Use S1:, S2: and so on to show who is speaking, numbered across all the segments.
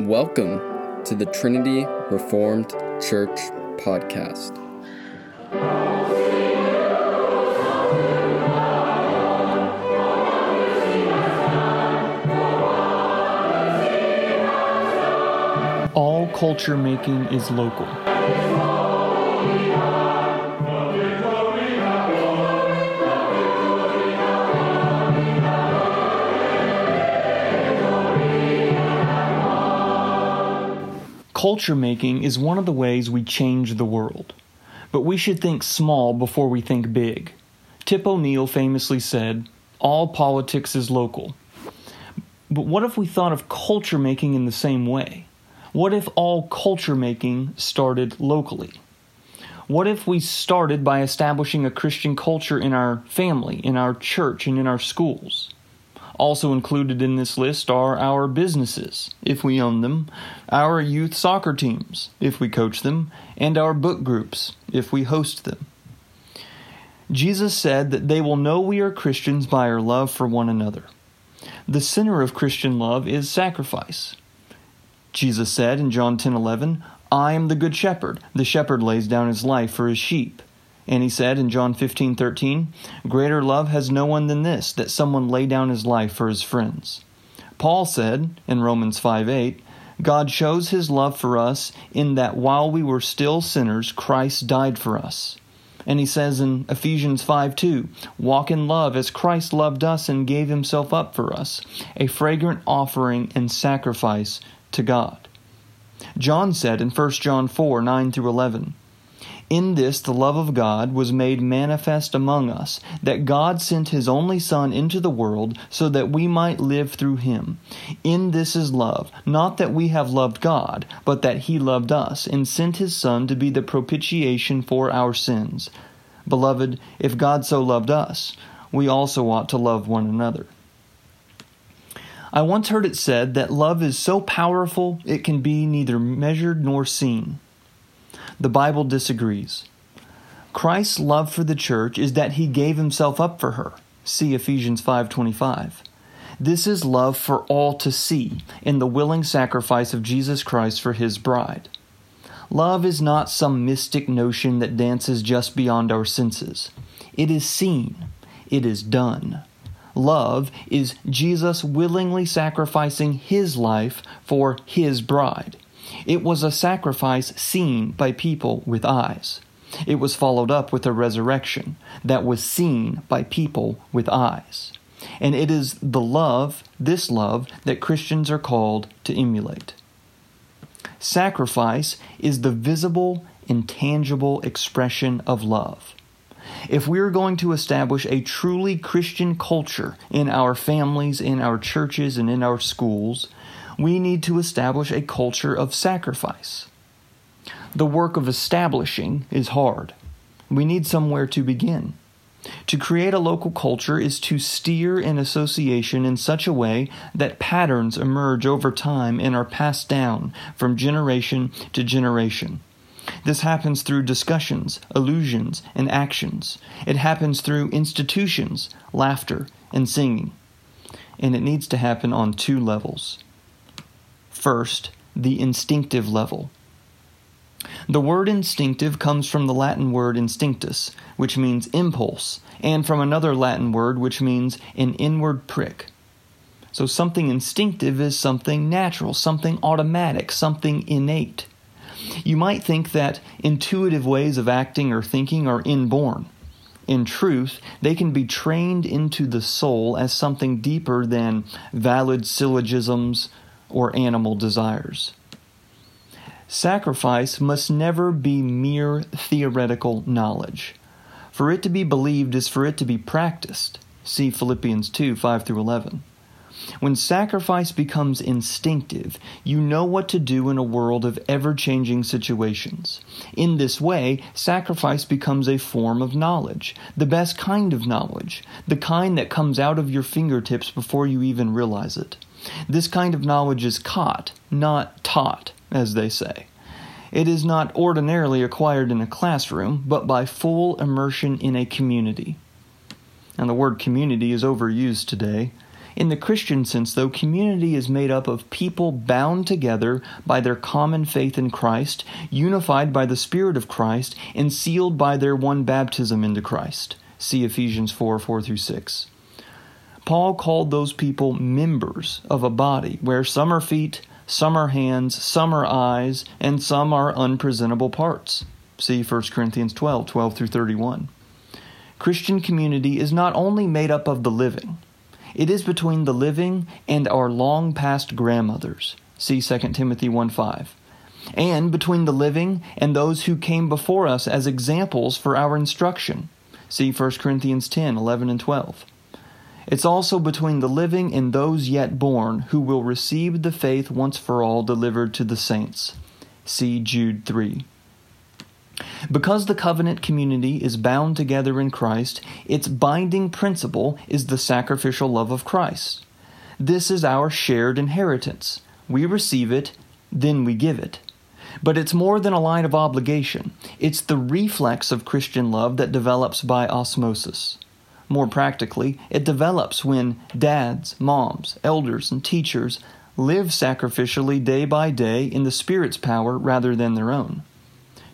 S1: Welcome to the Trinity Reformed Church podcast.
S2: All culture making is local. Culture making is one of the ways we change the world. But we should think small before we think big. Tip O'Neill famously said, All politics is local. But what if we thought of culture making in the same way? What if all culture making started locally? What if we started by establishing a Christian culture in our family, in our church, and in our schools? Also included in this list are our businesses, if we own them, our youth soccer teams, if we coach them, and our book groups, if we host them. Jesus said that they will know we are Christians by our love for one another. The center of Christian love is sacrifice. Jesus said in John 10:11, "I am the good shepherd. The shepherd lays down his life for his sheep." And he said in John 15:13, "Greater love has no one than this, that someone lay down his life for his friends." Paul said in Romans 5 8, God shows his love for us in that while we were still sinners, Christ died for us. And he says in Ephesians 5 2, Walk in love as Christ loved us and gave himself up for us, a fragrant offering and sacrifice to God. John said in 1 John 4 9 through 11, in this, the love of God was made manifest among us, that God sent His only Son into the world so that we might live through Him. In this is love, not that we have loved God, but that He loved us, and sent His Son to be the propitiation for our sins. Beloved, if God so loved us, we also ought to love one another. I once heard it said that love is so powerful it can be neither measured nor seen. The Bible disagrees. Christ's love for the church is that he gave himself up for her. See Ephesians 5:25. This is love for all to see in the willing sacrifice of Jesus Christ for his bride. Love is not some mystic notion that dances just beyond our senses. It is seen. It is done. Love is Jesus willingly sacrificing his life for his bride. It was a sacrifice seen by people with eyes. It was followed up with a resurrection that was seen by people with eyes. And it is the love, this love, that Christians are called to emulate. Sacrifice is the visible, intangible expression of love. If we're going to establish a truly Christian culture in our families, in our churches, and in our schools, we need to establish a culture of sacrifice. The work of establishing is hard. We need somewhere to begin. To create a local culture is to steer an association in such a way that patterns emerge over time and are passed down from generation to generation. This happens through discussions, allusions, and actions. It happens through institutions, laughter, and singing. And it needs to happen on two levels. First, the instinctive level. The word instinctive comes from the Latin word instinctus, which means impulse, and from another Latin word which means an inward prick. So something instinctive is something natural, something automatic, something innate. You might think that intuitive ways of acting or thinking are inborn. In truth, they can be trained into the soul as something deeper than valid syllogisms, or animal desires. Sacrifice must never be mere theoretical knowledge. For it to be believed is for it to be practiced. See Philippians 2 5 through 11. When sacrifice becomes instinctive, you know what to do in a world of ever changing situations. In this way, sacrifice becomes a form of knowledge, the best kind of knowledge, the kind that comes out of your fingertips before you even realize it. This kind of knowledge is caught, not taught, as they say. It is not ordinarily acquired in a classroom, but by full immersion in a community. And the word community is overused today. In the Christian sense, though, community is made up of people bound together by their common faith in Christ, unified by the Spirit of Christ, and sealed by their one baptism into Christ. See Ephesians 4 4 through 6. Paul called those people members of a body where some are feet, some are hands, some are eyes, and some are unpresentable parts. See 1 Corinthians 12 12 through 31. Christian community is not only made up of the living, it is between the living and our long past grandmothers. See 2 Timothy 1 5. And between the living and those who came before us as examples for our instruction. See 1 Corinthians 10 11 and 12. It's also between the living and those yet born who will receive the faith once for all delivered to the saints. See Jude 3. Because the covenant community is bound together in Christ, its binding principle is the sacrificial love of Christ. This is our shared inheritance. We receive it, then we give it. But it's more than a line of obligation. It's the reflex of Christian love that develops by osmosis. More practically, it develops when dads, moms, elders, and teachers live sacrificially day by day in the Spirit's power rather than their own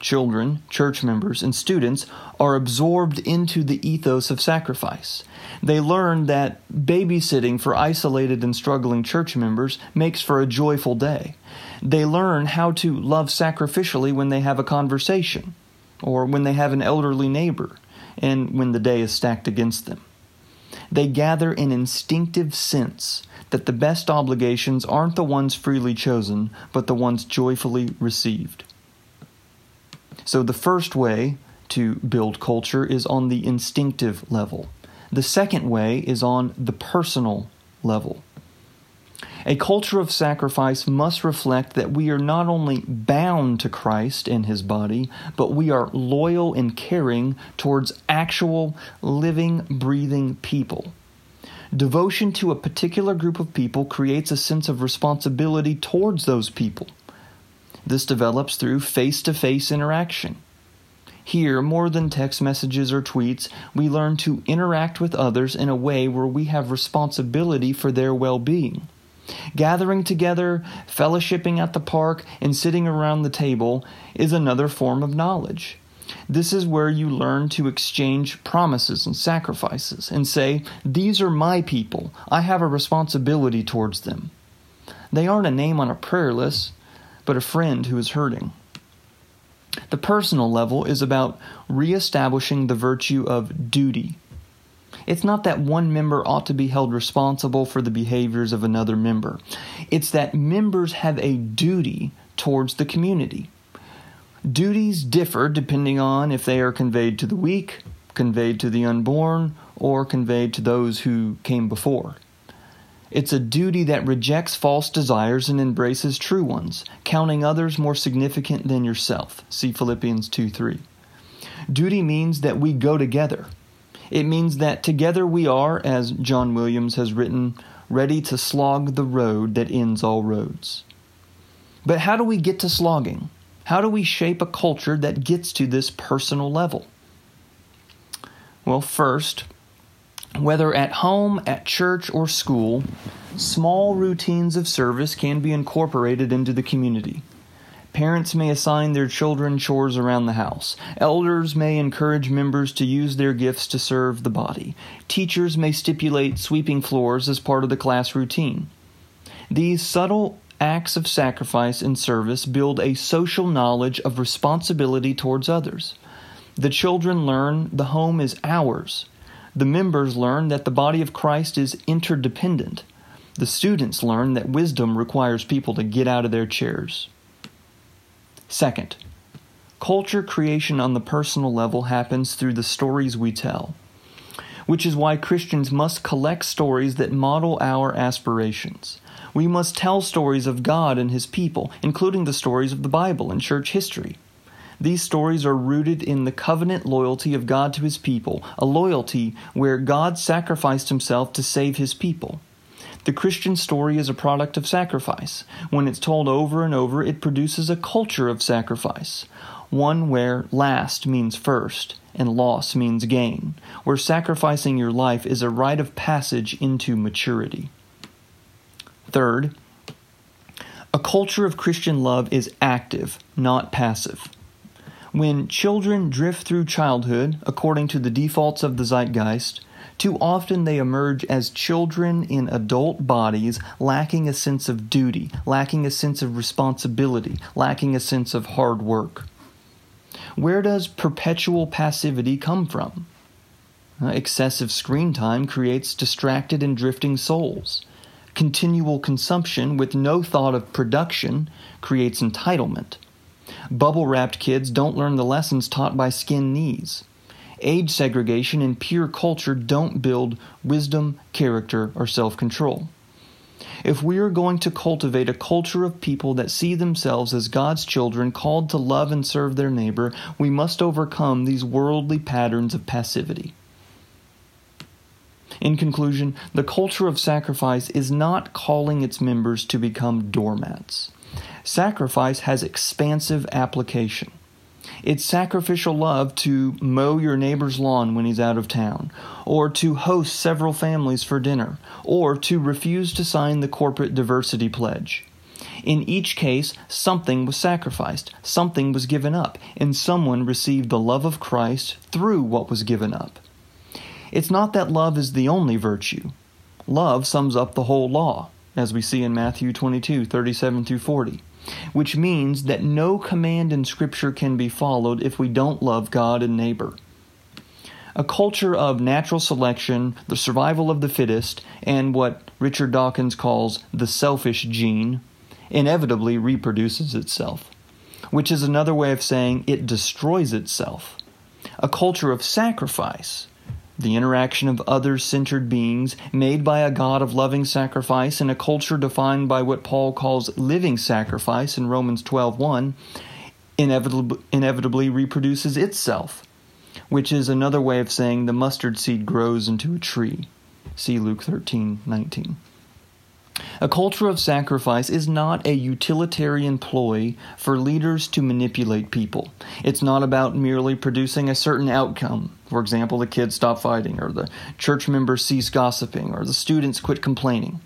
S2: children, church members, and students are absorbed into the ethos of sacrifice. They learn that babysitting for isolated and struggling church members makes for a joyful day. They learn how to love sacrificially when they have a conversation, or when they have an elderly neighbor, and when the day is stacked against them. They gather an instinctive sense that the best obligations aren't the ones freely chosen, but the ones joyfully received. So the first way to build culture is on the instinctive level. The second way is on the personal level. A culture of sacrifice must reflect that we are not only bound to Christ and His body, but we are loyal and caring towards actual, living, breathing people. Devotion to a particular group of people creates a sense of responsibility towards those people. This develops through face to face interaction. Here, more than text messages or tweets, we learn to interact with others in a way where we have responsibility for their well being. Gathering together, fellowshipping at the park, and sitting around the table is another form of knowledge. This is where you learn to exchange promises and sacrifices and say, These are my people. I have a responsibility towards them. They aren't a name on a prayer list, but a friend who is hurting. The personal level is about reestablishing the virtue of duty. It's not that one member ought to be held responsible for the behaviors of another member. It's that members have a duty towards the community. Duties differ depending on if they are conveyed to the weak, conveyed to the unborn, or conveyed to those who came before. It's a duty that rejects false desires and embraces true ones, counting others more significant than yourself. See Philippians 2 3. Duty means that we go together. It means that together we are, as John Williams has written, ready to slog the road that ends all roads. But how do we get to slogging? How do we shape a culture that gets to this personal level? Well, first, whether at home, at church, or school, small routines of service can be incorporated into the community. Parents may assign their children chores around the house. Elders may encourage members to use their gifts to serve the body. Teachers may stipulate sweeping floors as part of the class routine. These subtle acts of sacrifice and service build a social knowledge of responsibility towards others. The children learn the home is ours the members learn that the body of Christ is interdependent. The students learn that wisdom requires people to get out of their chairs. Second, culture creation on the personal level happens through the stories we tell, which is why Christians must collect stories that model our aspirations. We must tell stories of God and His people, including the stories of the Bible and church history. These stories are rooted in the covenant loyalty of God to his people, a loyalty where God sacrificed himself to save his people. The Christian story is a product of sacrifice. When it's told over and over, it produces a culture of sacrifice. one where last means first and loss means gain, where sacrificing your life is a rite of passage into maturity. Third, a culture of Christian love is active, not passive. When children drift through childhood according to the defaults of the zeitgeist, too often they emerge as children in adult bodies lacking a sense of duty, lacking a sense of responsibility, lacking a sense of hard work. Where does perpetual passivity come from? Uh, excessive screen time creates distracted and drifting souls. Continual consumption with no thought of production creates entitlement. Bubble wrapped kids don't learn the lessons taught by skin knees. Age segregation and peer culture don't build wisdom, character, or self control. If we are going to cultivate a culture of people that see themselves as God's children called to love and serve their neighbor, we must overcome these worldly patterns of passivity. In conclusion, the culture of sacrifice is not calling its members to become doormats. Sacrifice has expansive application. It's sacrificial love to mow your neighbor's lawn when he's out of town, or to host several families for dinner, or to refuse to sign the corporate diversity pledge. In each case, something was sacrificed, something was given up, and someone received the love of Christ through what was given up. It's not that love is the only virtue. Love sums up the whole law, as we see in Matthew 22 37 through 40 which means that no command in Scripture can be followed if we don't love God and neighbor. A culture of natural selection, the survival of the fittest, and what Richard Dawkins calls the selfish gene inevitably reproduces itself, which is another way of saying it destroys itself. A culture of sacrifice, the interaction of other centered beings made by a God of loving sacrifice in a culture defined by what Paul calls living sacrifice in Romans 12:1 inevitably, inevitably reproduces itself, which is another way of saying the mustard seed grows into a tree. See Luke 13:19. A culture of sacrifice is not a utilitarian ploy for leaders to manipulate people. It's not about merely producing a certain outcome. For example, the kids stop fighting, or the church members cease gossiping, or the students quit complaining.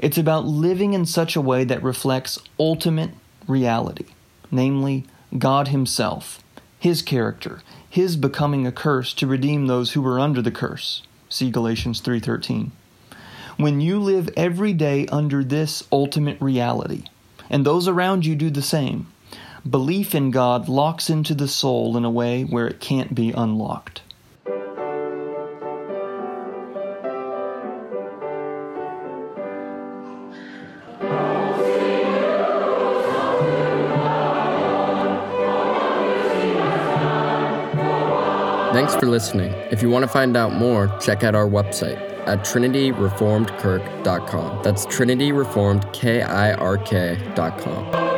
S2: It's about living in such a way that reflects ultimate reality, namely God Himself, His character, His becoming a curse to redeem those who were under the curse. See Galatians 3:13 when you live every day under this ultimate reality, and those around you do the same, belief in God locks into the soul in a way where it can't be unlocked.
S1: Thanks for listening. If you want to find out more, check out our website at trinityreformedkirk.com. That's trinityreformedkirk.com.